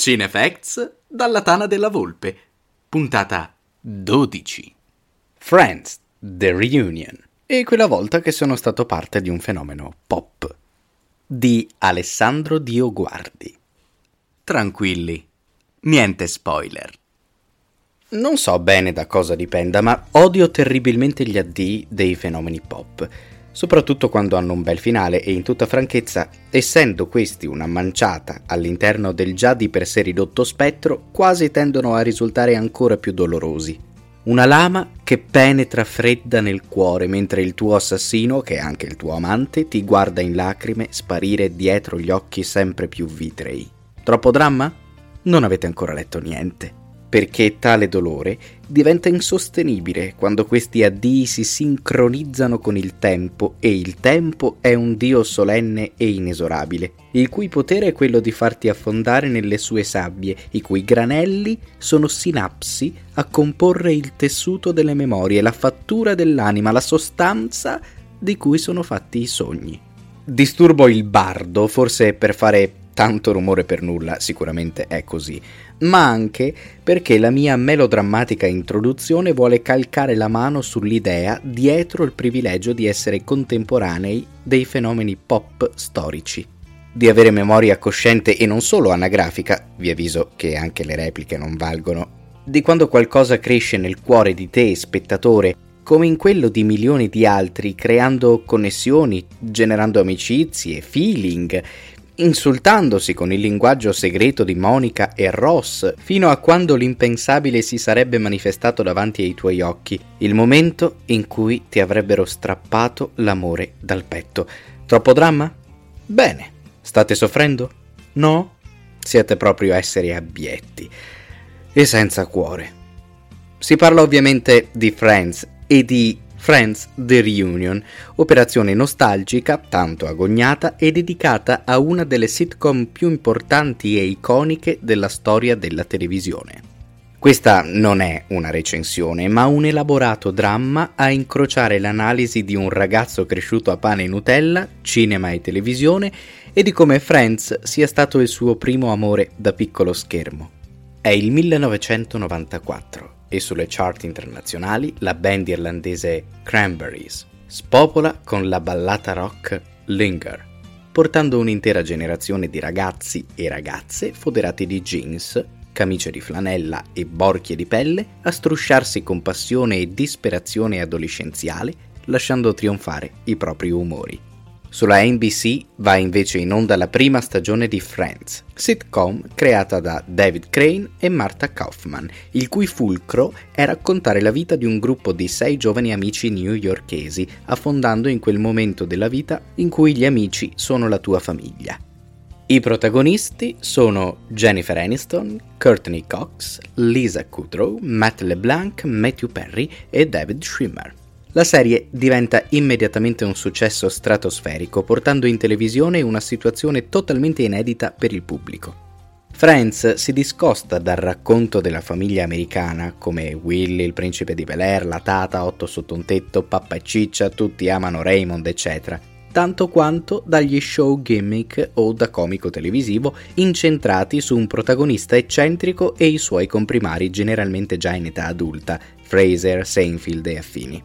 Cinefacts dalla Tana della Volpe, puntata 12. Friends, The Reunion. E quella volta che sono stato parte di un fenomeno pop. Di Alessandro Dioguardi. Tranquilli, niente spoiler. Non so bene da cosa dipenda, ma odio terribilmente gli addii dei fenomeni pop soprattutto quando hanno un bel finale e in tutta franchezza, essendo questi una manciata all'interno del già di per sé ridotto spettro, quasi tendono a risultare ancora più dolorosi. Una lama che penetra fredda nel cuore mentre il tuo assassino, che è anche il tuo amante, ti guarda in lacrime sparire dietro gli occhi sempre più vitrei. Troppo dramma? Non avete ancora letto niente perché tale dolore diventa insostenibile quando questi addii si sincronizzano con il tempo e il tempo è un dio solenne e inesorabile, il cui potere è quello di farti affondare nelle sue sabbie, i cui granelli sono sinapsi a comporre il tessuto delle memorie, la fattura dell'anima, la sostanza di cui sono fatti i sogni. Disturbo il bardo, forse per fare tanto rumore per nulla, sicuramente è così, ma anche perché la mia melodrammatica introduzione vuole calcare la mano sull'idea dietro il privilegio di essere contemporanei dei fenomeni pop storici. Di avere memoria cosciente e non solo anagrafica, vi avviso che anche le repliche non valgono, di quando qualcosa cresce nel cuore di te, spettatore, come in quello di milioni di altri, creando connessioni, generando amicizie, feeling, insultandosi con il linguaggio segreto di Monica e Ross, fino a quando l'impensabile si sarebbe manifestato davanti ai tuoi occhi, il momento in cui ti avrebbero strappato l'amore dal petto. Troppo dramma? Bene. State soffrendo? No? Siete proprio esseri abietti e senza cuore. Si parla ovviamente di Friends e di Friends The Reunion, operazione nostalgica, tanto agognata e dedicata a una delle sitcom più importanti e iconiche della storia della televisione. Questa non è una recensione, ma un elaborato dramma a incrociare l'analisi di un ragazzo cresciuto a pane e Nutella, cinema e televisione e di come Friends sia stato il suo primo amore da piccolo schermo. È il 1994 e sulle chart internazionali la band irlandese Cranberries spopola con la ballata rock Linger, portando un'intera generazione di ragazzi e ragazze foderati di jeans, camicie di flanella e borchie di pelle a strusciarsi con passione e disperazione adolescenziale, lasciando trionfare i propri umori. Sulla NBC va invece in onda la prima stagione di Friends, sitcom creata da David Crane e Martha Kaufman, il cui fulcro è raccontare la vita di un gruppo di sei giovani amici newyorkesi, affondando in quel momento della vita in cui gli amici sono la tua famiglia. I protagonisti sono Jennifer Aniston, Courtney Cox, Lisa Kudrow, Matt LeBlanc, Matthew Perry e David Schwimmer. La serie diventa immediatamente un successo stratosferico, portando in televisione una situazione totalmente inedita per il pubblico. Friends si discosta dal racconto della famiglia americana, come Willy, il principe di Bel Air, la tata, Otto sotto un tetto, Pappa e Ciccia, tutti amano Raymond, eccetera, tanto quanto dagli show gimmick o da comico televisivo incentrati su un protagonista eccentrico e i suoi comprimari generalmente già in età adulta, Fraser, Seinfeld e affini.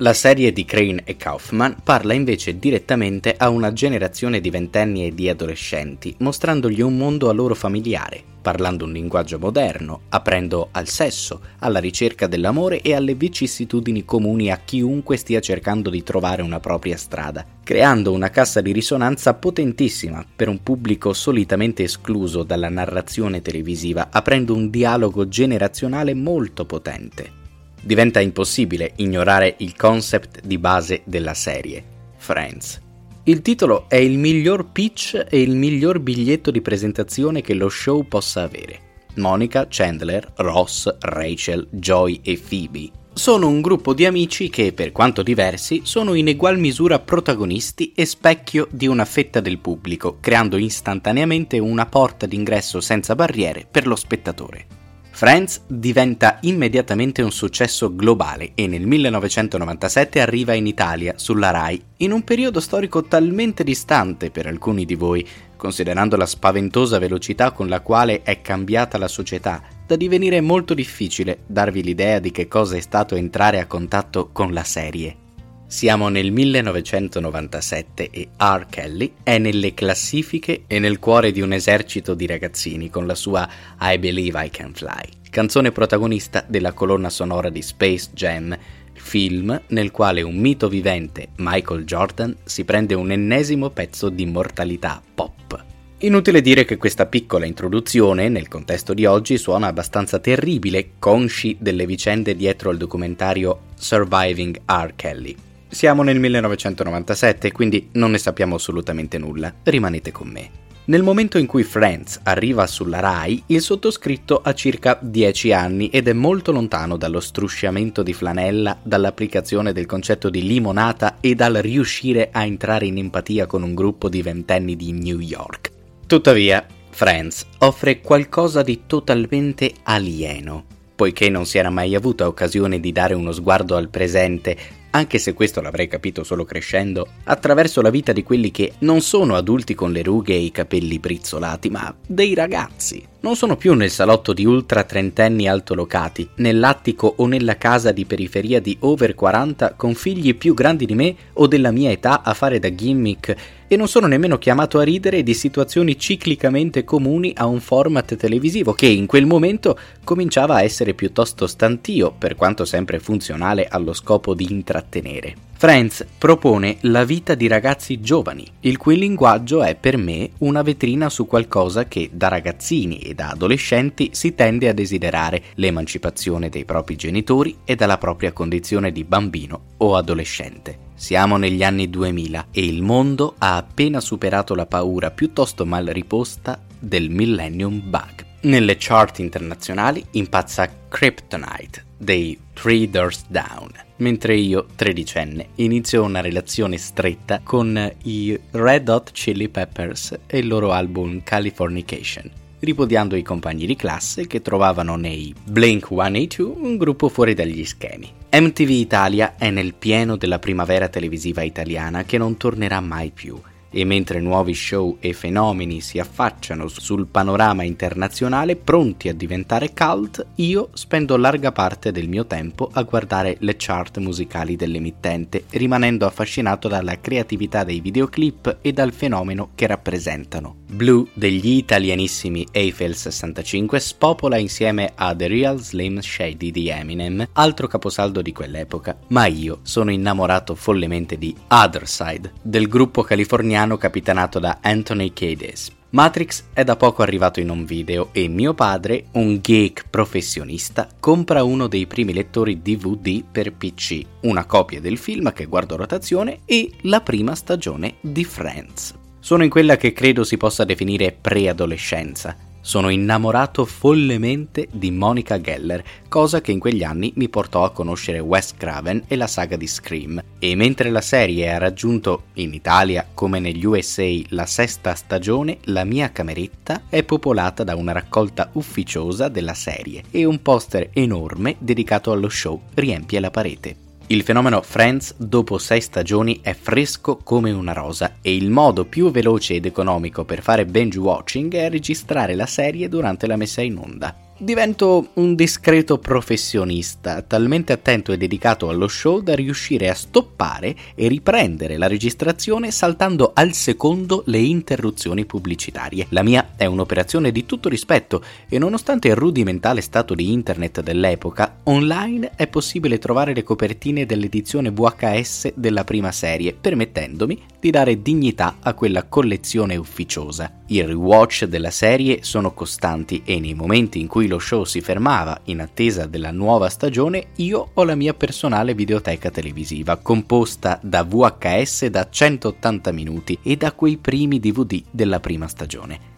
La serie di Crane e Kaufman parla invece direttamente a una generazione di ventenni e di adolescenti, mostrandogli un mondo a loro familiare, parlando un linguaggio moderno, aprendo al sesso, alla ricerca dell'amore e alle vicissitudini comuni a chiunque stia cercando di trovare una propria strada, creando una cassa di risonanza potentissima per un pubblico solitamente escluso dalla narrazione televisiva, aprendo un dialogo generazionale molto potente diventa impossibile ignorare il concept di base della serie, Friends. Il titolo è il miglior pitch e il miglior biglietto di presentazione che lo show possa avere. Monica, Chandler, Ross, Rachel, Joy e Phoebe sono un gruppo di amici che, per quanto diversi, sono in egual misura protagonisti e specchio di una fetta del pubblico, creando istantaneamente una porta d'ingresso senza barriere per lo spettatore. Friends diventa immediatamente un successo globale e nel 1997 arriva in Italia sulla RAI in un periodo storico talmente distante per alcuni di voi, considerando la spaventosa velocità con la quale è cambiata la società, da divenire molto difficile darvi l'idea di che cosa è stato entrare a contatto con la serie. Siamo nel 1997 e R. Kelly è nelle classifiche e nel cuore di un esercito di ragazzini con la sua I Believe I Can Fly, canzone protagonista della colonna sonora di Space Jam, film nel quale un mito vivente, Michael Jordan, si prende un ennesimo pezzo di immortalità pop. Inutile dire che questa piccola introduzione, nel contesto di oggi, suona abbastanza terribile, consci delle vicende dietro al documentario Surviving R. Kelly. Siamo nel 1997, quindi non ne sappiamo assolutamente nulla. Rimanete con me. Nel momento in cui Friends arriva sulla RAI, il sottoscritto ha circa 10 anni ed è molto lontano dallo strusciamento di flanella, dall'applicazione del concetto di limonata e dal riuscire a entrare in empatia con un gruppo di ventenni di New York. Tuttavia, Friends offre qualcosa di totalmente alieno, poiché non si era mai avuta occasione di dare uno sguardo al presente anche se questo l'avrei capito solo crescendo, attraverso la vita di quelli che non sono adulti con le rughe e i capelli brizzolati, ma dei ragazzi. Non sono più nel salotto di ultra trentenni altolocati, nell'attico o nella casa di periferia di over 40 con figli più grandi di me o della mia età a fare da gimmick e non sono nemmeno chiamato a ridere di situazioni ciclicamente comuni a un format televisivo che in quel momento cominciava a essere piuttosto stantio, per quanto sempre funzionale allo scopo di intrattenere. Friends propone la vita di ragazzi giovani, il cui linguaggio è per me una vetrina su qualcosa che da ragazzini e da adolescenti si tende a desiderare, l'emancipazione dei propri genitori e dalla propria condizione di bambino o adolescente. Siamo negli anni 2000 e il mondo ha appena superato la paura piuttosto mal riposta del Millennium Bug. Nelle chart internazionali impazza Kryptonite dei Three Doors Down, mentre io, tredicenne, inizio una relazione stretta con i Red Hot Chili Peppers e il loro album Californication ripudiando i compagni di classe che trovavano nei Blink 182 un gruppo fuori dagli schemi. MTV Italia è nel pieno della primavera televisiva italiana che non tornerà mai più e mentre nuovi show e fenomeni si affacciano sul panorama internazionale pronti a diventare cult, io spendo larga parte del mio tempo a guardare le chart musicali dell'emittente, rimanendo affascinato dalla creatività dei videoclip e dal fenomeno che rappresentano. Blue degli italianissimi Eiffel 65 spopola insieme a The Real Slim Shady di Eminem, altro caposaldo di quell'epoca, ma io sono innamorato follemente di Other Side, del gruppo californiano iraniano capitanato da Anthony Kiedis. Matrix è da poco arrivato in un video e mio padre, un geek professionista, compra uno dei primi lettori DVD per PC, una copia del film che guardo a rotazione e la prima stagione di Friends. Sono in quella che credo si possa definire preadolescenza, sono innamorato follemente di Monica Geller, cosa che in quegli anni mi portò a conoscere Wes Craven e la saga di Scream. E mentre la serie ha raggiunto, in Italia come negli USA, la sesta stagione, la mia cameretta è popolata da una raccolta ufficiosa della serie e un poster enorme dedicato allo show riempie la parete. Il fenomeno Friends dopo sei stagioni è fresco come una rosa e il modo più veloce ed economico per fare binge watching è registrare la serie durante la messa in onda. Divento un discreto professionista, talmente attento e dedicato allo show da riuscire a stoppare e riprendere la registrazione saltando al secondo le interruzioni pubblicitarie. La mia è un'operazione di tutto rispetto e nonostante il rudimentale stato di internet dell'epoca, online è possibile trovare le copertine dell'edizione VHS della prima serie, permettendomi di dare dignità a quella collezione ufficiosa. I rewatch della serie sono costanti e nei momenti in cui lo show si fermava in attesa della nuova stagione, io ho la mia personale videoteca televisiva, composta da VHS da 180 minuti e da quei primi DVD della prima stagione.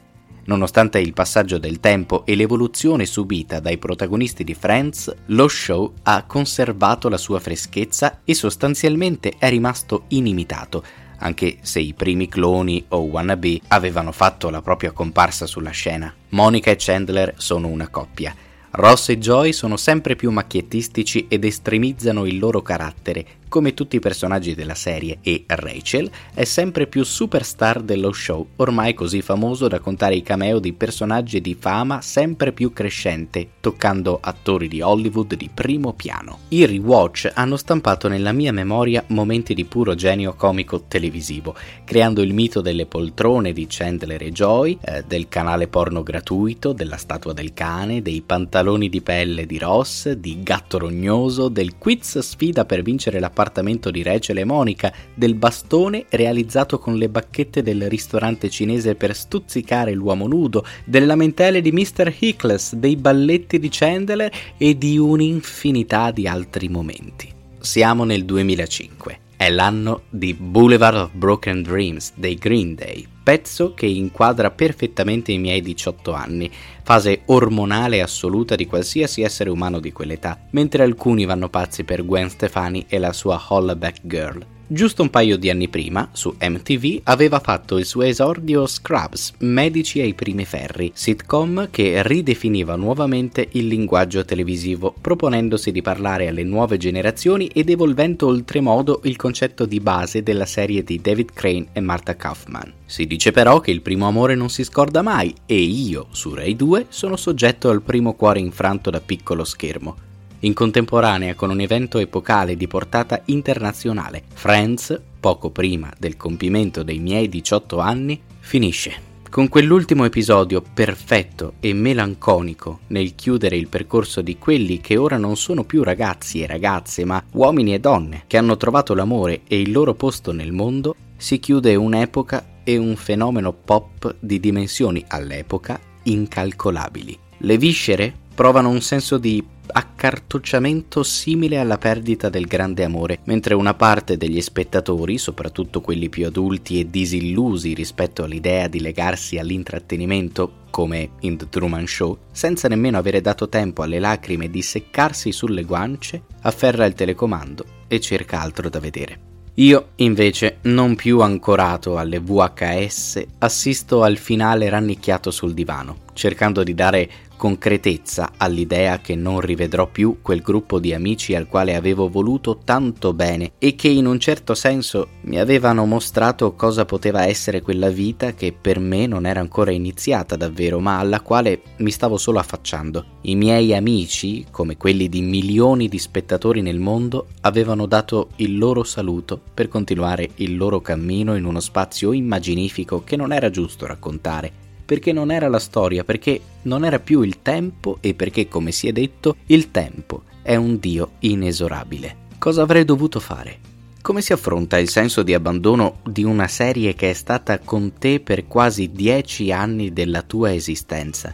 Nonostante il passaggio del tempo e l'evoluzione subita dai protagonisti di Friends, lo show ha conservato la sua freschezza e sostanzialmente è rimasto inimitato, anche se i primi cloni o wannabe avevano fatto la propria comparsa sulla scena. Monica e Chandler sono una coppia. Ross e Joy sono sempre più macchiettistici ed estremizzano il loro carattere, come tutti i personaggi della serie e Rachel è sempre più superstar dello show, ormai così famoso da contare i cameo di personaggi di fama sempre più crescente, toccando attori di Hollywood di primo piano. I rewatch hanno stampato nella mia memoria momenti di puro genio comico televisivo, creando il mito delle poltrone di Chandler e Joy, eh, del canale porno gratuito, della statua del cane, dei pantaloni di pelle di Ross, di Gatto Rognoso, del quiz sfida per vincere l'appartamento di Rachel e Monica, del bastone realizzato con le bacchette del ristorante cinese per stuzzicare l'uomo nudo, delle lamentele di Mr. Hickless, dei balletti di Chandler e di un'infinità di altri momenti. Siamo nel 2005. È l'anno di Boulevard of Broken Dreams dei Green Day, pezzo che inquadra perfettamente i miei 18 anni, fase ormonale assoluta di qualsiasi essere umano di quell'età, mentre alcuni vanno pazzi per Gwen Stefani e la sua Hollaback Girl. Giusto un paio di anni prima, su MTV, aveva fatto il suo esordio Scrubs, Medici ai primi ferri, sitcom che ridefiniva nuovamente il linguaggio televisivo, proponendosi di parlare alle nuove generazioni ed evolvendo oltremodo il concetto di base della serie di David Crane e Martha Kaufman. Si dice però che il primo amore non si scorda mai e io, su Rai 2, sono soggetto al primo cuore infranto da piccolo schermo in contemporanea con un evento epocale di portata internazionale. Friends, poco prima del compimento dei miei 18 anni, finisce. Con quell'ultimo episodio perfetto e melanconico nel chiudere il percorso di quelli che ora non sono più ragazzi e ragazze, ma uomini e donne che hanno trovato l'amore e il loro posto nel mondo, si chiude un'epoca e un fenomeno pop di dimensioni all'epoca incalcolabili. Le viscere provano un senso di accartocciamento simile alla perdita del grande amore, mentre una parte degli spettatori, soprattutto quelli più adulti e disillusi rispetto all'idea di legarsi all'intrattenimento, come in The Truman Show, senza nemmeno avere dato tempo alle lacrime di seccarsi sulle guance, afferra il telecomando e cerca altro da vedere. Io, invece, non più ancorato alle VHS, assisto al finale rannicchiato sul divano, cercando di dare concretezza all'idea che non rivedrò più quel gruppo di amici al quale avevo voluto tanto bene e che in un certo senso mi avevano mostrato cosa poteva essere quella vita che per me non era ancora iniziata davvero, ma alla quale mi stavo solo affacciando. I miei amici, come quelli di milioni di spettatori nel mondo, avevano dato il loro saluto per continuare il loro cammino in uno spazio immaginifico che non era giusto raccontare perché non era la storia, perché non era più il tempo e perché, come si è detto, il tempo è un Dio inesorabile. Cosa avrei dovuto fare? Come si affronta il senso di abbandono di una serie che è stata con te per quasi dieci anni della tua esistenza?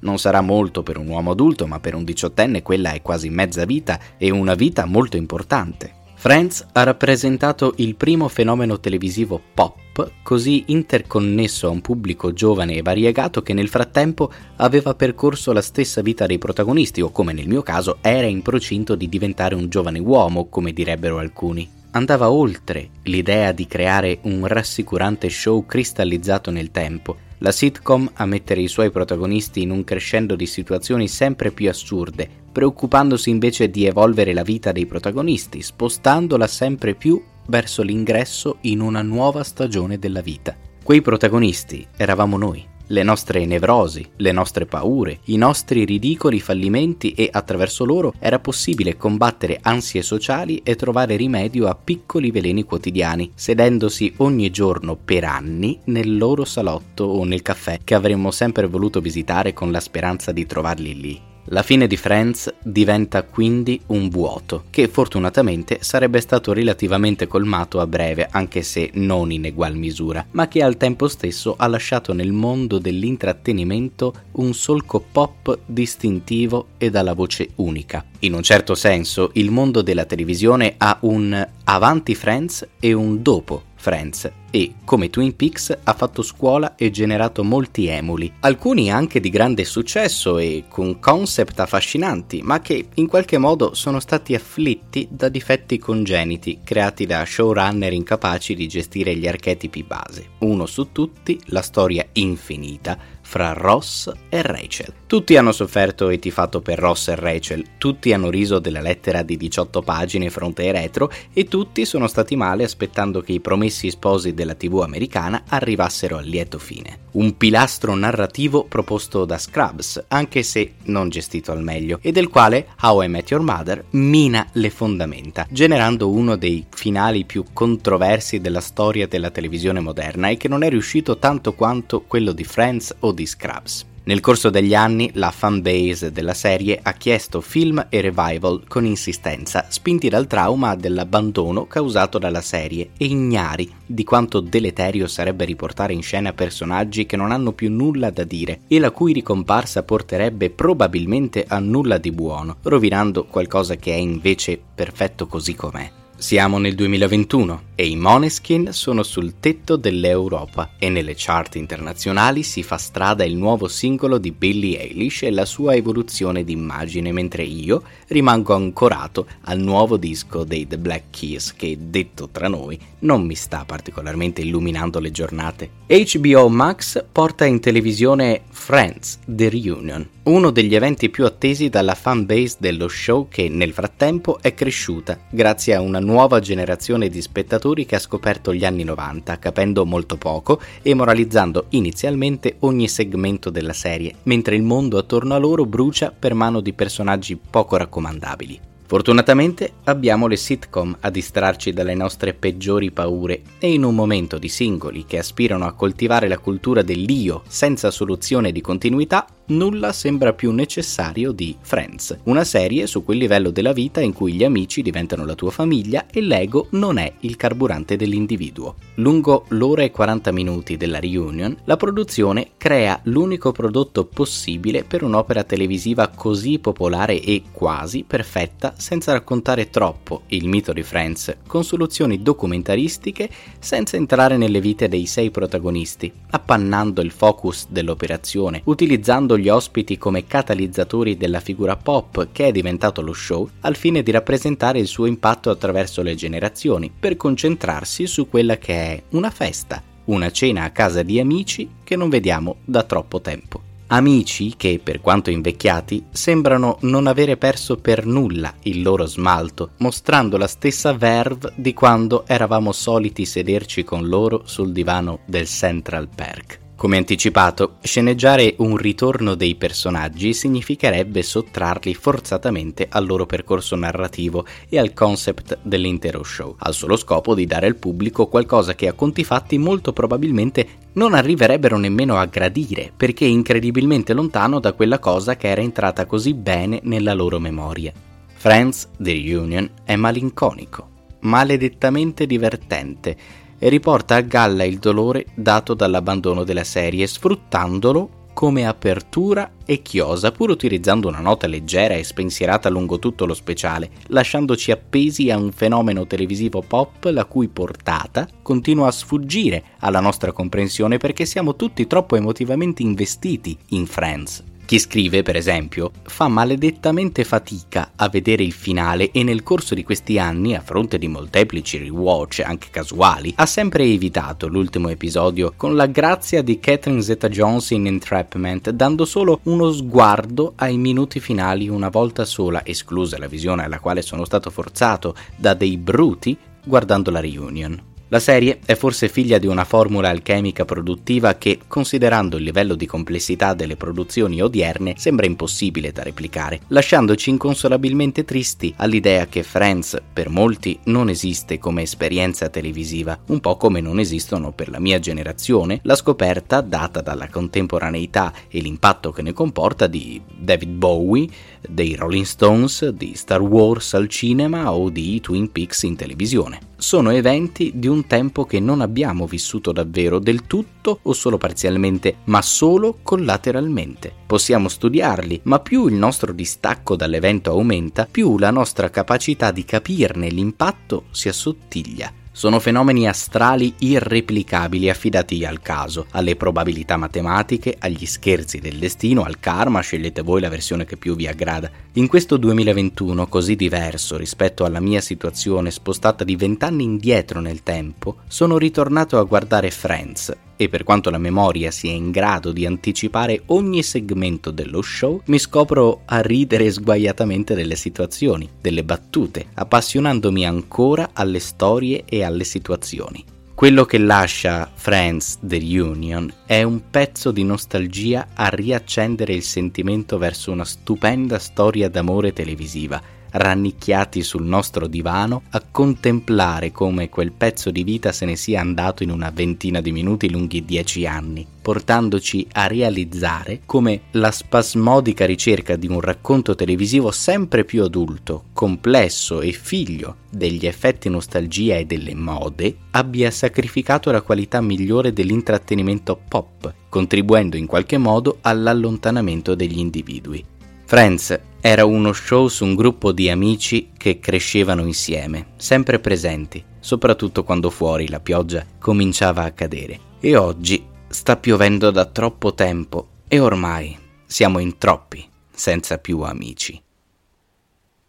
Non sarà molto per un uomo adulto, ma per un diciottenne quella è quasi mezza vita e una vita molto importante. Friends ha rappresentato il primo fenomeno televisivo pop così interconnesso a un pubblico giovane e variegato che nel frattempo aveva percorso la stessa vita dei protagonisti o come nel mio caso era in procinto di diventare un giovane uomo, come direbbero alcuni. Andava oltre l'idea di creare un rassicurante show cristallizzato nel tempo, la sitcom a mettere i suoi protagonisti in un crescendo di situazioni sempre più assurde, preoccupandosi invece di evolvere la vita dei protagonisti, spostandola sempre più verso l'ingresso in una nuova stagione della vita. Quei protagonisti eravamo noi, le nostre nevrosi, le nostre paure, i nostri ridicoli fallimenti e attraverso loro era possibile combattere ansie sociali e trovare rimedio a piccoli veleni quotidiani, sedendosi ogni giorno per anni nel loro salotto o nel caffè che avremmo sempre voluto visitare con la speranza di trovarli lì. La fine di Friends diventa quindi un vuoto, che fortunatamente sarebbe stato relativamente colmato a breve, anche se non in egual misura, ma che al tempo stesso ha lasciato nel mondo dell'intrattenimento un solco pop distintivo e dalla voce unica. In un certo senso, il mondo della televisione ha un avanti Friends e un dopo Friends e, come Twin Peaks, ha fatto scuola e generato molti emuli, alcuni anche di grande successo e con concept affascinanti, ma che in qualche modo sono stati afflitti da difetti congeniti creati da showrunner incapaci di gestire gli archetipi base. Uno su tutti, la storia infinita, fra Ross e Rachel. Tutti hanno sofferto e tifato per Ross e Rachel, tutti hanno riso della lettera di 18 pagine fronte e retro e tutti sono stati male aspettando che i promessi sposi della TV americana arrivassero al lieto fine. Un pilastro narrativo proposto da Scrubs, anche se non gestito al meglio, e del quale How I Met Your Mother mina le fondamenta, generando uno dei finali più controversi della storia della televisione moderna e che non è riuscito tanto quanto quello di Friends o di Scrubs. Nel corso degli anni la fanbase della serie ha chiesto film e revival con insistenza, spinti dal trauma dell'abbandono causato dalla serie e ignari di quanto deleterio sarebbe riportare in scena personaggi che non hanno più nulla da dire e la cui ricomparsa porterebbe probabilmente a nulla di buono, rovinando qualcosa che è invece perfetto così com'è. Siamo nel 2021 e i Moneskin sono sul tetto dell'Europa e nelle chart internazionali si fa strada il nuovo singolo di Billie Eilish e la sua evoluzione d'immagine, mentre io rimango ancorato al nuovo disco dei The Black Keys che, detto tra noi, non mi sta particolarmente illuminando le giornate. HBO Max porta in televisione Friends The Reunion, uno degli eventi più attesi dalla fanbase dello show che nel frattempo è cresciuta grazie a una nuova generazione di spettatori che ha scoperto gli anni 90 capendo molto poco e moralizzando inizialmente ogni segmento della serie, mentre il mondo attorno a loro brucia per mano di personaggi poco raccomandabili. Fortunatamente abbiamo le sitcom a distrarci dalle nostre peggiori paure e in un momento di singoli che aspirano a coltivare la cultura dell'io senza soluzione di continuità, nulla sembra più necessario di Friends, una serie su quel livello della vita in cui gli amici diventano la tua famiglia e l'ego non è il carburante dell'individuo. Lungo l'ora e 40 minuti della reunion, la produzione crea l'unico prodotto possibile per un'opera televisiva così popolare e quasi perfetta senza raccontare troppo il mito di Friends, con soluzioni documentaristiche senza entrare nelle vite dei sei protagonisti, appannando il focus dell'operazione, utilizzando gli ospiti come catalizzatori della figura pop che è diventato lo show al fine di rappresentare il suo impatto attraverso le generazioni, per concentrarsi su quella che è una festa, una cena a casa di amici che non vediamo da troppo tempo. Amici che, per quanto invecchiati, sembrano non avere perso per nulla il loro smalto, mostrando la stessa verve di quando eravamo soliti sederci con loro sul divano del Central Park. Come anticipato, sceneggiare un ritorno dei personaggi significherebbe sottrarli forzatamente al loro percorso narrativo e al concept dell'intero show, al solo scopo di dare al pubblico qualcosa che a conti fatti molto probabilmente non arriverebbero nemmeno a gradire, perché incredibilmente lontano da quella cosa che era entrata così bene nella loro memoria. Friends The Reunion è malinconico, maledettamente divertente, e riporta a galla il dolore dato dall'abbandono della serie, sfruttandolo come apertura e chiosa, pur utilizzando una nota leggera e spensierata lungo tutto lo speciale, lasciandoci appesi a un fenomeno televisivo pop la cui portata continua a sfuggire alla nostra comprensione perché siamo tutti troppo emotivamente investiti in Friends. Chi scrive, per esempio, fa maledettamente fatica a vedere il finale e nel corso di questi anni, a fronte di molteplici rewatch, anche casuali, ha sempre evitato l'ultimo episodio con la grazia di Catherine Zeta-Jones in Entrapment, dando solo uno sguardo ai minuti finali una volta sola, esclusa la visione alla quale sono stato forzato da dei bruti guardando la reunion. La serie è forse figlia di una formula alchemica produttiva che, considerando il livello di complessità delle produzioni odierne, sembra impossibile da replicare, lasciandoci inconsolabilmente tristi all'idea che Friends per molti non esiste come esperienza televisiva, un po' come non esistono per la mia generazione la scoperta data dalla contemporaneità e l'impatto che ne comporta di David Bowie, dei Rolling Stones, di Star Wars al cinema o di Twin Peaks in televisione. Sono eventi di un tempo che non abbiamo vissuto davvero del tutto o solo parzialmente, ma solo collateralmente. Possiamo studiarli, ma più il nostro distacco dall'evento aumenta, più la nostra capacità di capirne l'impatto si assottiglia. Sono fenomeni astrali irreplicabili affidati al caso, alle probabilità matematiche, agli scherzi del destino, al karma, scegliete voi la versione che più vi aggrada. In questo 2021 così diverso rispetto alla mia situazione spostata di vent'anni indietro nel tempo, sono ritornato a guardare Friends e per quanto la memoria sia in grado di anticipare ogni segmento dello show, mi scopro a ridere sguaiatamente delle situazioni, delle battute, appassionandomi ancora alle storie e alle situazioni. Quello che lascia Friends The Union è un pezzo di nostalgia a riaccendere il sentimento verso una stupenda storia d'amore televisiva, rannicchiati sul nostro divano a contemplare come quel pezzo di vita se ne sia andato in una ventina di minuti lunghi dieci anni, portandoci a realizzare come la spasmodica ricerca di un racconto televisivo sempre più adulto, complesso e figlio degli effetti nostalgia e delle mode abbia sacrificato la qualità migliore dell'intrattenimento pop, contribuendo in qualche modo all'allontanamento degli individui. Friends era uno show su un gruppo di amici che crescevano insieme, sempre presenti, soprattutto quando fuori la pioggia cominciava a cadere. E oggi sta piovendo da troppo tempo e ormai siamo in troppi senza più amici.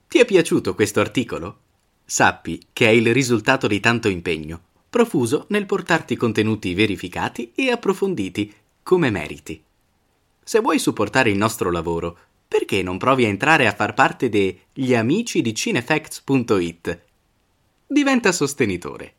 Ti è piaciuto questo articolo? Sappi che è il risultato di tanto impegno, profuso nel portarti contenuti verificati e approfonditi, come meriti. Se vuoi supportare il nostro lavoro, perché non provi a entrare a far parte degli amici di cinefacts.it? Diventa sostenitore.